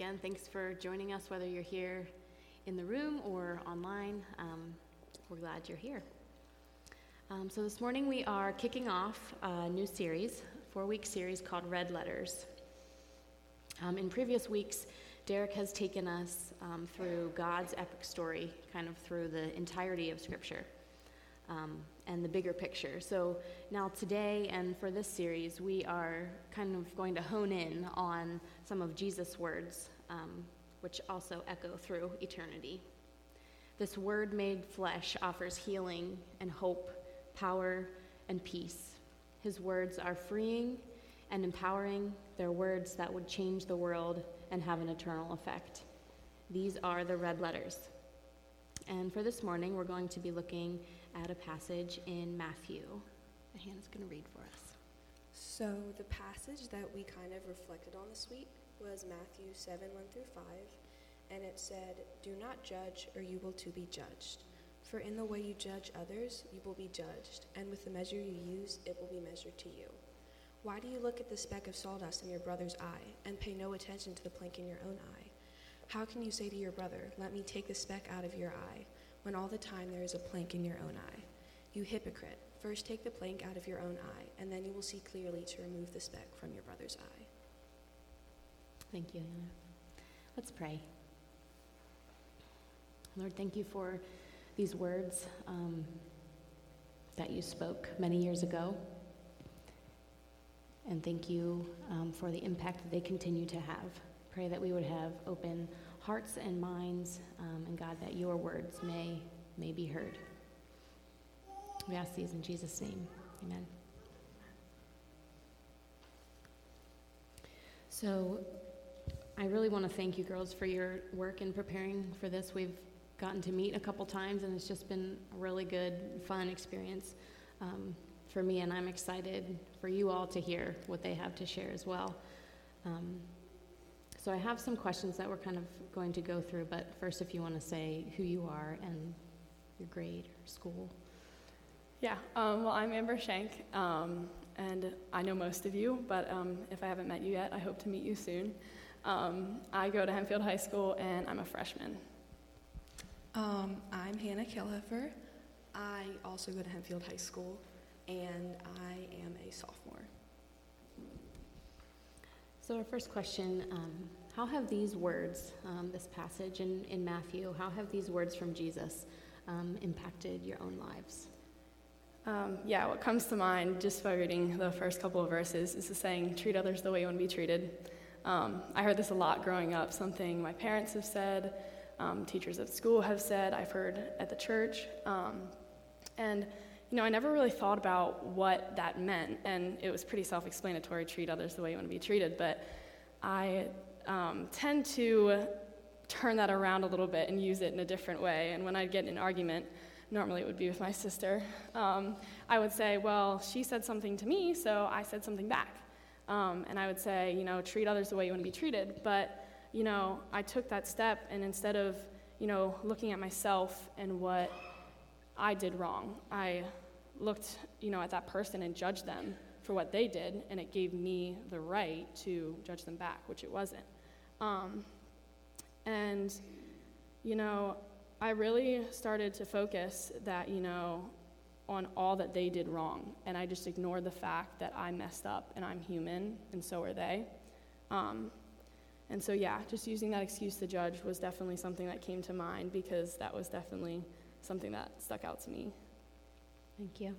again, thanks for joining us, whether you're here in the room or online. Um, we're glad you're here. Um, so, this morning we are kicking off a new series, four week series called Red Letters. Um, in previous weeks, Derek has taken us um, through God's epic story, kind of through the entirety of Scripture um, and the bigger picture. So now, today and for this series, we are kind of going to hone in on some of Jesus' words, um, which also echo through eternity. This word made flesh offers healing and hope, power and peace. His words are freeing and empowering. They're words that would change the world and have an eternal effect. These are the red letters. And for this morning, we're going to be looking at a passage in Matthew. Hannah's going to read for us. So, the passage that we kind of reflected on this week was Matthew 7 1 through 5. And it said, Do not judge, or you will too be judged. For in the way you judge others, you will be judged, and with the measure you use, it will be measured to you. Why do you look at the speck of sawdust in your brother's eye, and pay no attention to the plank in your own eye? How can you say to your brother, Let me take the speck out of your eye, when all the time there is a plank in your own eye? You hypocrite, first take the plank out of your own eye, and then you will see clearly to remove the speck from your brother's eye. Thank you, Hannah. Let's pray. Lord, thank you for these words um, that you spoke many years ago. And thank you um, for the impact that they continue to have. Pray that we would have open hearts and minds, um, and God, that your words may, may be heard. We ask these in Jesus' name. Amen. So, I really want to thank you, girls, for your work in preparing for this. We've gotten to meet a couple times, and it's just been a really good, fun experience um, for me, and I'm excited for you all to hear what they have to share as well. Um, so I have some questions that we're kind of going to go through, but first, if you want to say who you are and your grade or school. Yeah, um, well, I'm Amber Shenk, um, and I know most of you, but um, if I haven't met you yet, I hope to meet you soon. Um, I go to Hempfield High School, and I'm a freshman. Um, I'm Hannah Kilheffer. I also go to Hempfield High School, and I am a sophomore. So, our first question um, How have these words, um, this passage in, in Matthew, how have these words from Jesus um, impacted your own lives? Um, yeah, what comes to mind just by reading the first couple of verses is the saying, treat others the way you want to be treated. Um, I heard this a lot growing up, something my parents have said, um, teachers at school have said, I've heard at the church. And, you know, I never really thought about what that meant. And it was pretty self explanatory treat others the way you want to be treated. But I um, tend to turn that around a little bit and use it in a different way. And when I'd get in an argument, normally it would be with my sister, um, I would say, Well, she said something to me, so I said something back. Um, and I would say, you know, treat others the way you want to be treated. But, you know, I took that step, and instead of, you know, looking at myself and what I did wrong, I looked, you know, at that person and judged them for what they did, and it gave me the right to judge them back, which it wasn't. Um, and, you know, I really started to focus that, you know, on all that they did wrong. And I just ignored the fact that I messed up and I'm human and so are they. Um, and so, yeah, just using that excuse to judge was definitely something that came to mind because that was definitely something that stuck out to me. Thank you.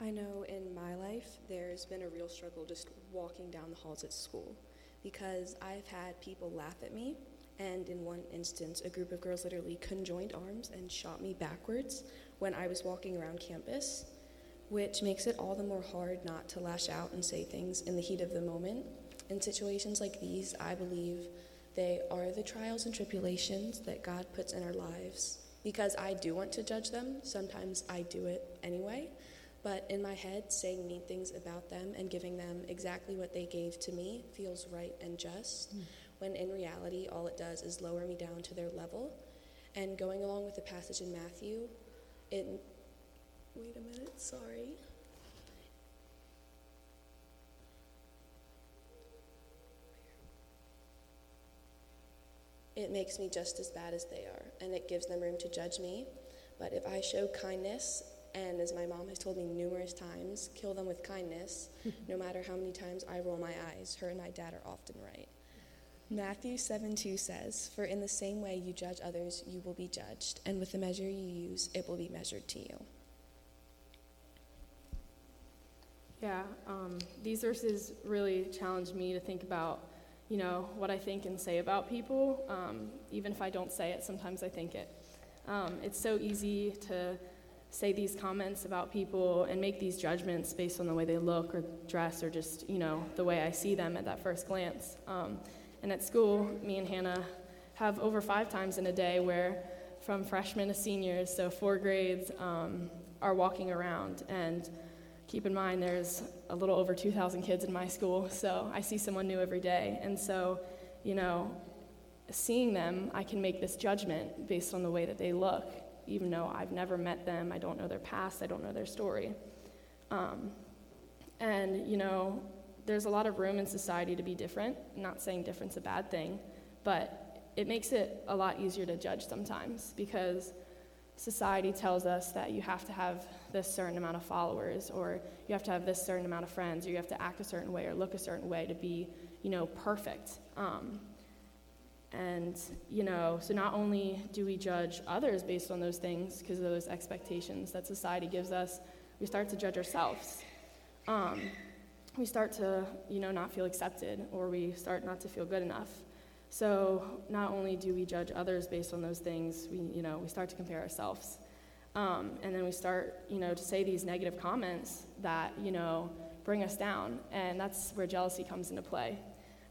I know in my life there's been a real struggle just walking down the halls at school because I've had people laugh at me, and in one instance, a group of girls literally conjoined arms and shot me backwards when I was walking around campus, which makes it all the more hard not to lash out and say things in the heat of the moment. In situations like these, I believe they are the trials and tribulations that God puts in our lives. Because I do want to judge them, sometimes I do it anyway. But in my head, saying mean things about them and giving them exactly what they gave to me feels right and just, mm. when in reality, all it does is lower me down to their level. And going along with the passage in Matthew, it. Wait a minute, sorry. It makes me just as bad as they are, and it gives them room to judge me. But if I show kindness, and as my mom has told me numerous times, kill them with kindness, no matter how many times I roll my eyes, her and my dad are often right. Matthew 7 2 says, For in the same way you judge others, you will be judged, and with the measure you use, it will be measured to you. Yeah, um, these verses really challenge me to think about, you know, what I think and say about people. Um, even if I don't say it, sometimes I think it. Um, it's so easy to say these comments about people and make these judgments based on the way they look or dress or just, you know, the way I see them at that first glance. Um, and at school, me and Hannah have over five times in a day where from freshmen to seniors, so four grades, um, are walking around. And keep in mind, there's a little over 2,000 kids in my school, so I see someone new every day. And so, you know, seeing them, I can make this judgment based on the way that they look even though I've never met them, I don't know their past, I don't know their story. Um, and, you know, there's a lot of room in society to be different. I'm not saying different's a bad thing, but it makes it a lot easier to judge sometimes because society tells us that you have to have this certain amount of followers or you have to have this certain amount of friends or you have to act a certain way or look a certain way to be, you know, perfect. Um, and, you know, so not only do we judge others based on those things because of those expectations that society gives us, we start to judge ourselves. Um, we start to, you know, not feel accepted or we start not to feel good enough. So not only do we judge others based on those things, we, you know, we start to compare ourselves. Um, and then we start, you know, to say these negative comments that, you know, bring us down. And that's where jealousy comes into play.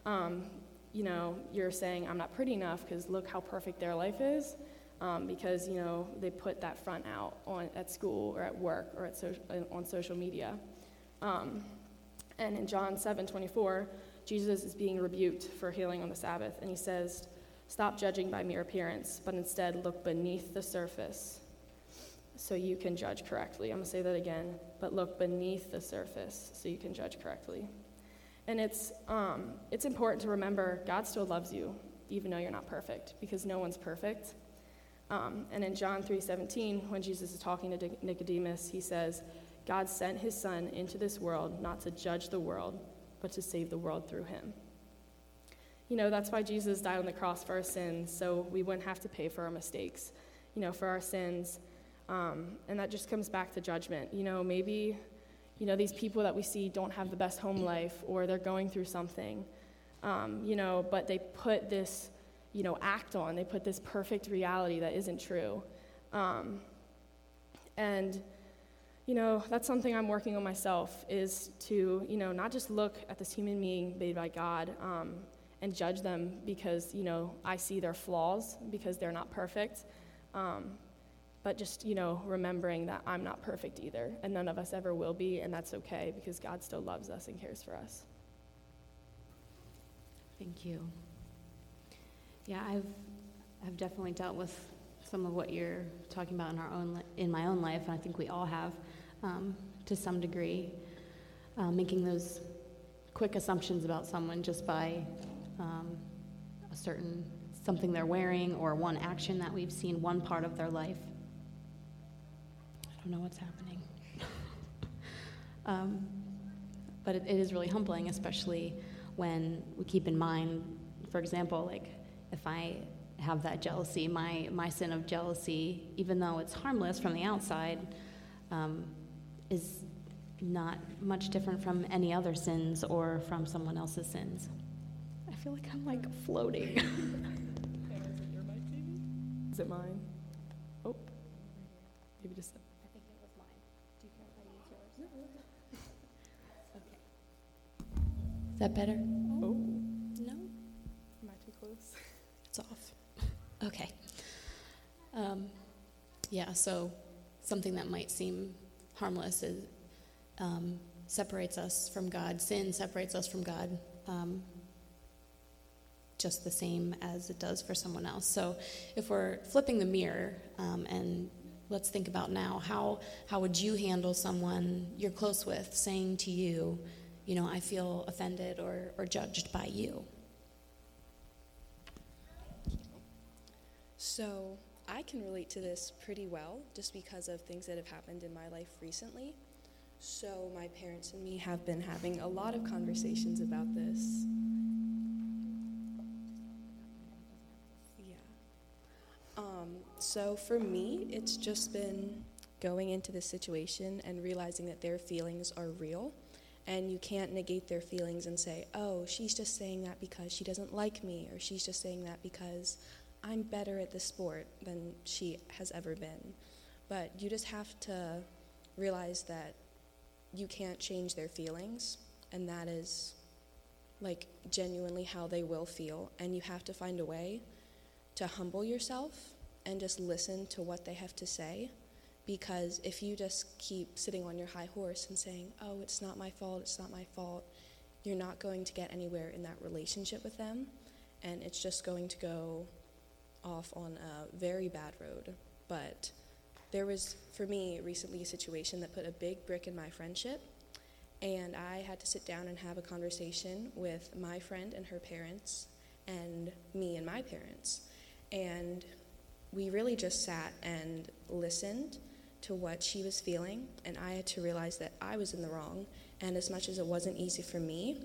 Um, you know, you're saying, I'm not pretty enough because look how perfect their life is. Um, because, you know, they put that front out on, at school or at work or at so, on social media. Um, and in John 7 24, Jesus is being rebuked for healing on the Sabbath. And he says, Stop judging by mere appearance, but instead look beneath the surface so you can judge correctly. I'm going to say that again, but look beneath the surface so you can judge correctly. And it's, um, it's important to remember God still loves you, even though you're not perfect, because no one's perfect. Um, and in John 3:17, when Jesus is talking to Nicodemus, he says, "God sent his son into this world not to judge the world, but to save the world through him." You know, that's why Jesus died on the cross for our sins, so we wouldn't have to pay for our mistakes, you know, for our sins. Um, and that just comes back to judgment. You know, maybe you know, these people that we see don't have the best home life or they're going through something, um, you know, but they put this, you know, act on, they put this perfect reality that isn't true. Um, and, you know, that's something I'm working on myself is to, you know, not just look at this human being made by God um, and judge them because, you know, I see their flaws because they're not perfect. Um, but just, you know, remembering that I'm not perfect either, and none of us ever will be, and that's okay because God still loves us and cares for us. Thank you. Yeah, I've, I've definitely dealt with some of what you're talking about in our own in my own life, and I think we all have, um, to some degree, uh, making those quick assumptions about someone just by um, a certain something they're wearing or one action that we've seen, one part of their life don't know what's happening. um, but it, it is really humbling, especially when we keep in mind, for example, like if I have that jealousy, my, my sin of jealousy, even though it's harmless from the outside, um, is not much different from any other sins or from someone else's sins. I feel like I'm like floating. is it mine? Oh, maybe just. Is that better? Oh. No? Am I too close? It's off. Okay. Um, yeah, so something that might seem harmless is, um, separates us from God. Sin separates us from God um, just the same as it does for someone else. So if we're flipping the mirror um, and let's think about now how, how would you handle someone you're close with saying to you, you know, I feel offended or, or judged by you. So, I can relate to this pretty well just because of things that have happened in my life recently. So, my parents and me have been having a lot of conversations about this. Yeah. Um, so, for me, it's just been going into this situation and realizing that their feelings are real. And you can't negate their feelings and say, oh, she's just saying that because she doesn't like me, or she's just saying that because I'm better at the sport than she has ever been. But you just have to realize that you can't change their feelings, and that is like genuinely how they will feel. And you have to find a way to humble yourself and just listen to what they have to say. Because if you just keep sitting on your high horse and saying, oh, it's not my fault, it's not my fault, you're not going to get anywhere in that relationship with them. And it's just going to go off on a very bad road. But there was, for me, recently a situation that put a big brick in my friendship. And I had to sit down and have a conversation with my friend and her parents, and me and my parents. And we really just sat and listened to what she was feeling, and I had to realize that I was in the wrong. And as much as it wasn't easy for me,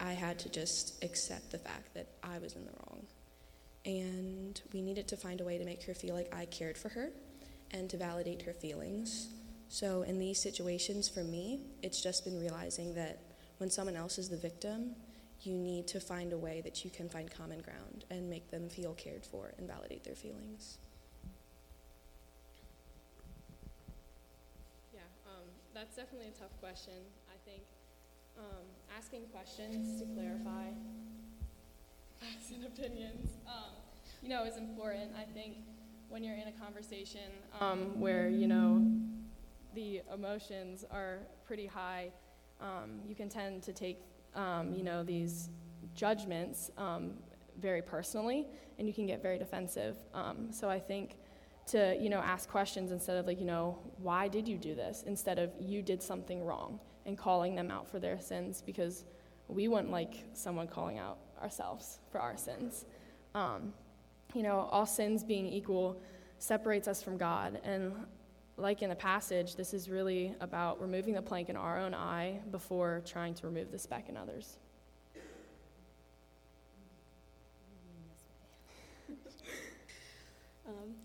I had to just accept the fact that I was in the wrong and we needed to find a way to make her feel like I cared for her and to validate her feelings. So, in these situations, for me, it's just been realizing that when someone else is the victim, you need to find a way that you can find common ground and make them feel cared for and validate their feelings. Yeah, um, that's definitely a tough question. I think um, asking questions to clarify facts and opinions, um, you know, is important. I think when you're in a conversation um, where, you know, the emotions are pretty high, um, you can tend to take, um, you know, these judgments um, very personally, and you can get very defensive. So I think to, you know, ask questions instead of like, you know, why did you do this? Instead of you did something wrong and calling them out for their sins because we wouldn't like someone calling out ourselves for our sins. Um, you know, all sins being equal separates us from God. And like in the passage, this is really about removing the plank in our own eye before trying to remove the speck in others.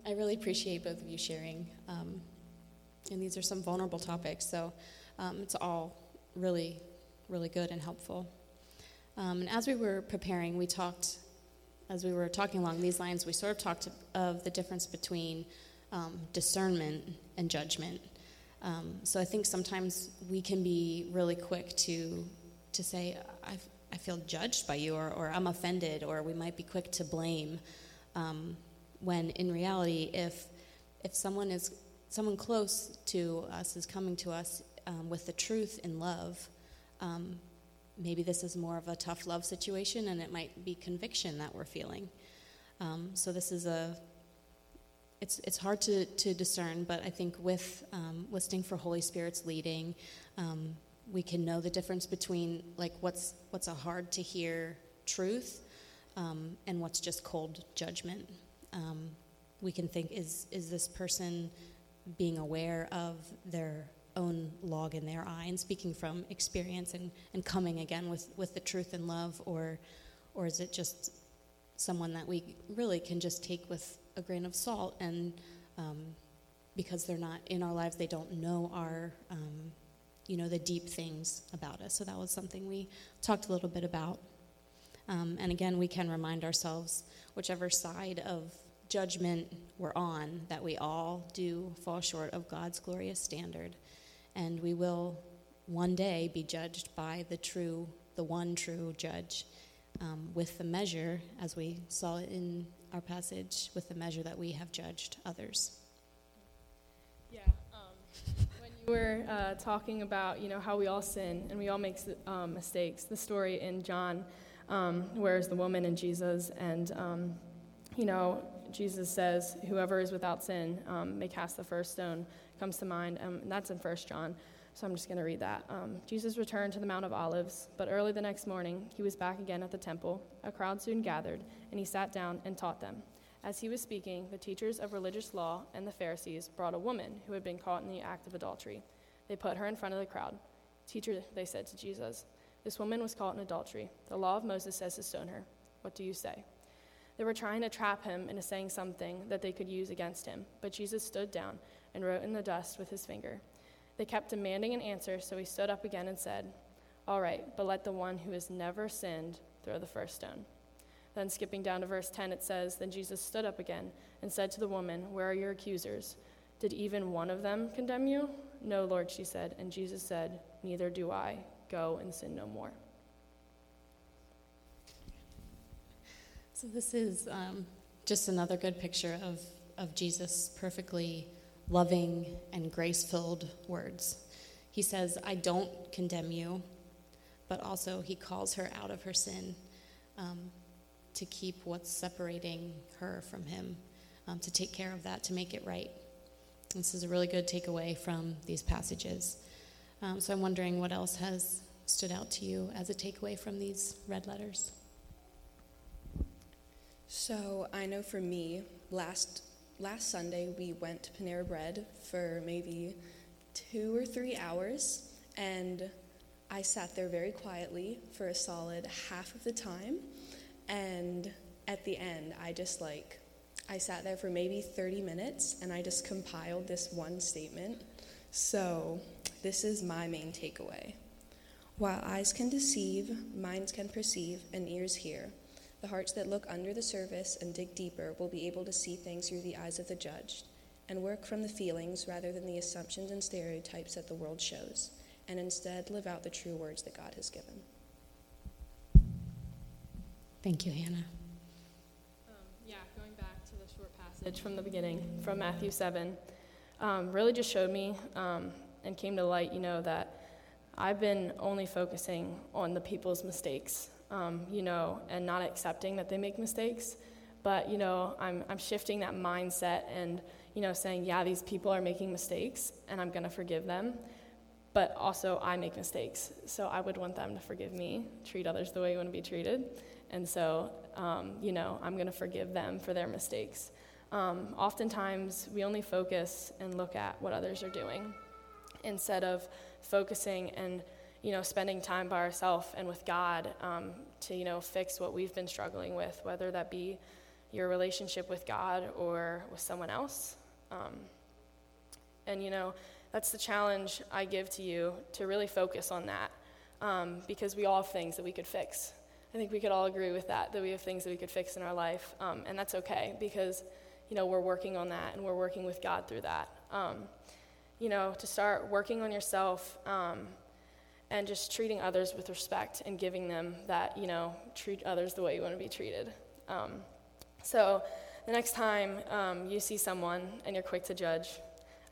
I really appreciate both of you sharing. Um, and these are some vulnerable topics, so um, it's all really, really good and helpful. Um, and as we were preparing, we talked, as we were talking along these lines, we sort of talked of the difference between um, discernment and judgment. Um, so I think sometimes we can be really quick to to say, I, I feel judged by you, or, or, I'm offended, or we might be quick to blame. Um, when in reality, if if someone is someone close to us is coming to us um, with the truth in love, um, maybe this is more of a tough love situation and it might be conviction that we're feeling. Um, so this is a it's it's hard to, to discern, but I think with um, listening for Holy Spirit's leading, um, we can know the difference between like what's what's a hard to hear truth um, and what's just cold judgment. Um, we can think is is this person being aware of their own log in their eye and speaking from experience and, and coming again with, with the truth and love, or, or is it just someone that we really can just take with a grain of salt and um, because they're not in our lives, they don't know our, um, you know, the deep things about us. So that was something we talked a little bit about. Um, and again, we can remind ourselves, whichever side of judgment we're on, that we all do fall short of God's glorious standard and we will one day be judged by the true, the one true judge, um, with the measure, as we saw in our passage, with the measure that we have judged others. Yeah. Um, when you were uh, talking about, you know, how we all sin and we all make um, mistakes, the story in John, um, where's the woman and Jesus, and um, you know, Jesus says, "Whoever is without sin um, may cast the first stone." comes to mind, um, that's in 1 John. So I'm just going to read that. Um, Jesus returned to the Mount of Olives, but early the next morning he was back again at the temple. A crowd soon gathered, and he sat down and taught them. As he was speaking, the teachers of religious law and the Pharisees brought a woman who had been caught in the act of adultery. They put her in front of the crowd. Teacher, they said to Jesus, this woman was caught in adultery. The law of Moses says to stone her. What do you say? They were trying to trap him into saying something that they could use against him, but Jesus stood down and wrote in the dust with his finger. They kept demanding an answer, so he stood up again and said, All right, but let the one who has never sinned throw the first stone. Then, skipping down to verse 10, it says, Then Jesus stood up again and said to the woman, Where are your accusers? Did even one of them condemn you? No, Lord, she said. And Jesus said, Neither do I. Go and sin no more. So, this is um, just another good picture of, of Jesus' perfectly loving and grace filled words. He says, I don't condemn you, but also he calls her out of her sin. Um, to keep what's separating her from him, um, to take care of that, to make it right. This is a really good takeaway from these passages. Um, so I'm wondering what else has stood out to you as a takeaway from these red letters. So I know for me, last last Sunday we went to Panera Bread for maybe two or three hours, and I sat there very quietly for a solid half of the time and at the end, I just like, I sat there for maybe 30 minutes and I just compiled this one statement. So, this is my main takeaway. While eyes can deceive, minds can perceive, and ears hear, the hearts that look under the surface and dig deeper will be able to see things through the eyes of the judged and work from the feelings rather than the assumptions and stereotypes that the world shows, and instead live out the true words that God has given. Thank you, Hannah. Um, yeah, going back to the short passage from the beginning, from Matthew 7, um, really just showed me um, and came to light, you know, that I've been only focusing on the people's mistakes, um, you know, and not accepting that they make mistakes. But, you know, I'm, I'm shifting that mindset and, you know, saying, yeah, these people are making mistakes and I'm going to forgive them but also I make mistakes. So I would want them to forgive me, treat others the way you want to be treated. And so, um, you know, I'm going to forgive them for their mistakes. Um, oftentimes, we only focus and look at what others are doing instead of focusing and, you know, spending time by ourselves and with God um, to, you know, fix what we've been struggling with, whether that be your relationship with God or with someone else. Um, and, you know, that's the challenge I give to you to really focus on that um, because we all have things that we could fix. I think we could all agree with that, that we have things that we could fix in our life. Um, and that's okay because, you know, we're working on that and we're working with God through that. You know, to start working on yourself um, and just treating others with respect and giving them that, you know, treat others the way you want to be treated. Um, so the next time um, you see someone and you're quick to judge,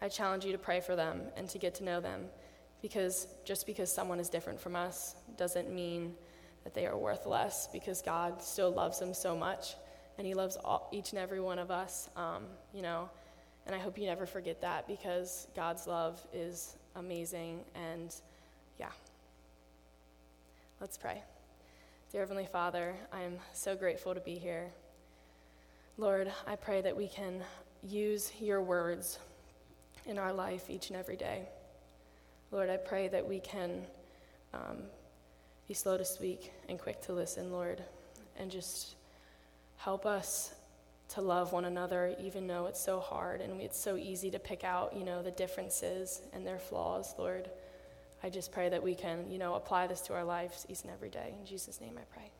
I challenge you to pray for them and to get to know them because just because someone is different from us doesn't mean that they are worth less because God still loves them so much and He loves all, each and every one of us, um, you know. And I hope you never forget that because God's love is amazing and yeah. Let's pray. Dear Heavenly Father, I am so grateful to be here. Lord, I pray that we can use your words in our life each and every day. Lord, I pray that we can um, be slow to speak and quick to listen, Lord, and just help us to love one another, even though it's so hard and it's so easy to pick out, you know, the differences and their flaws, Lord. I just pray that we can, you know, apply this to our lives each and every day. In Jesus' name I pray.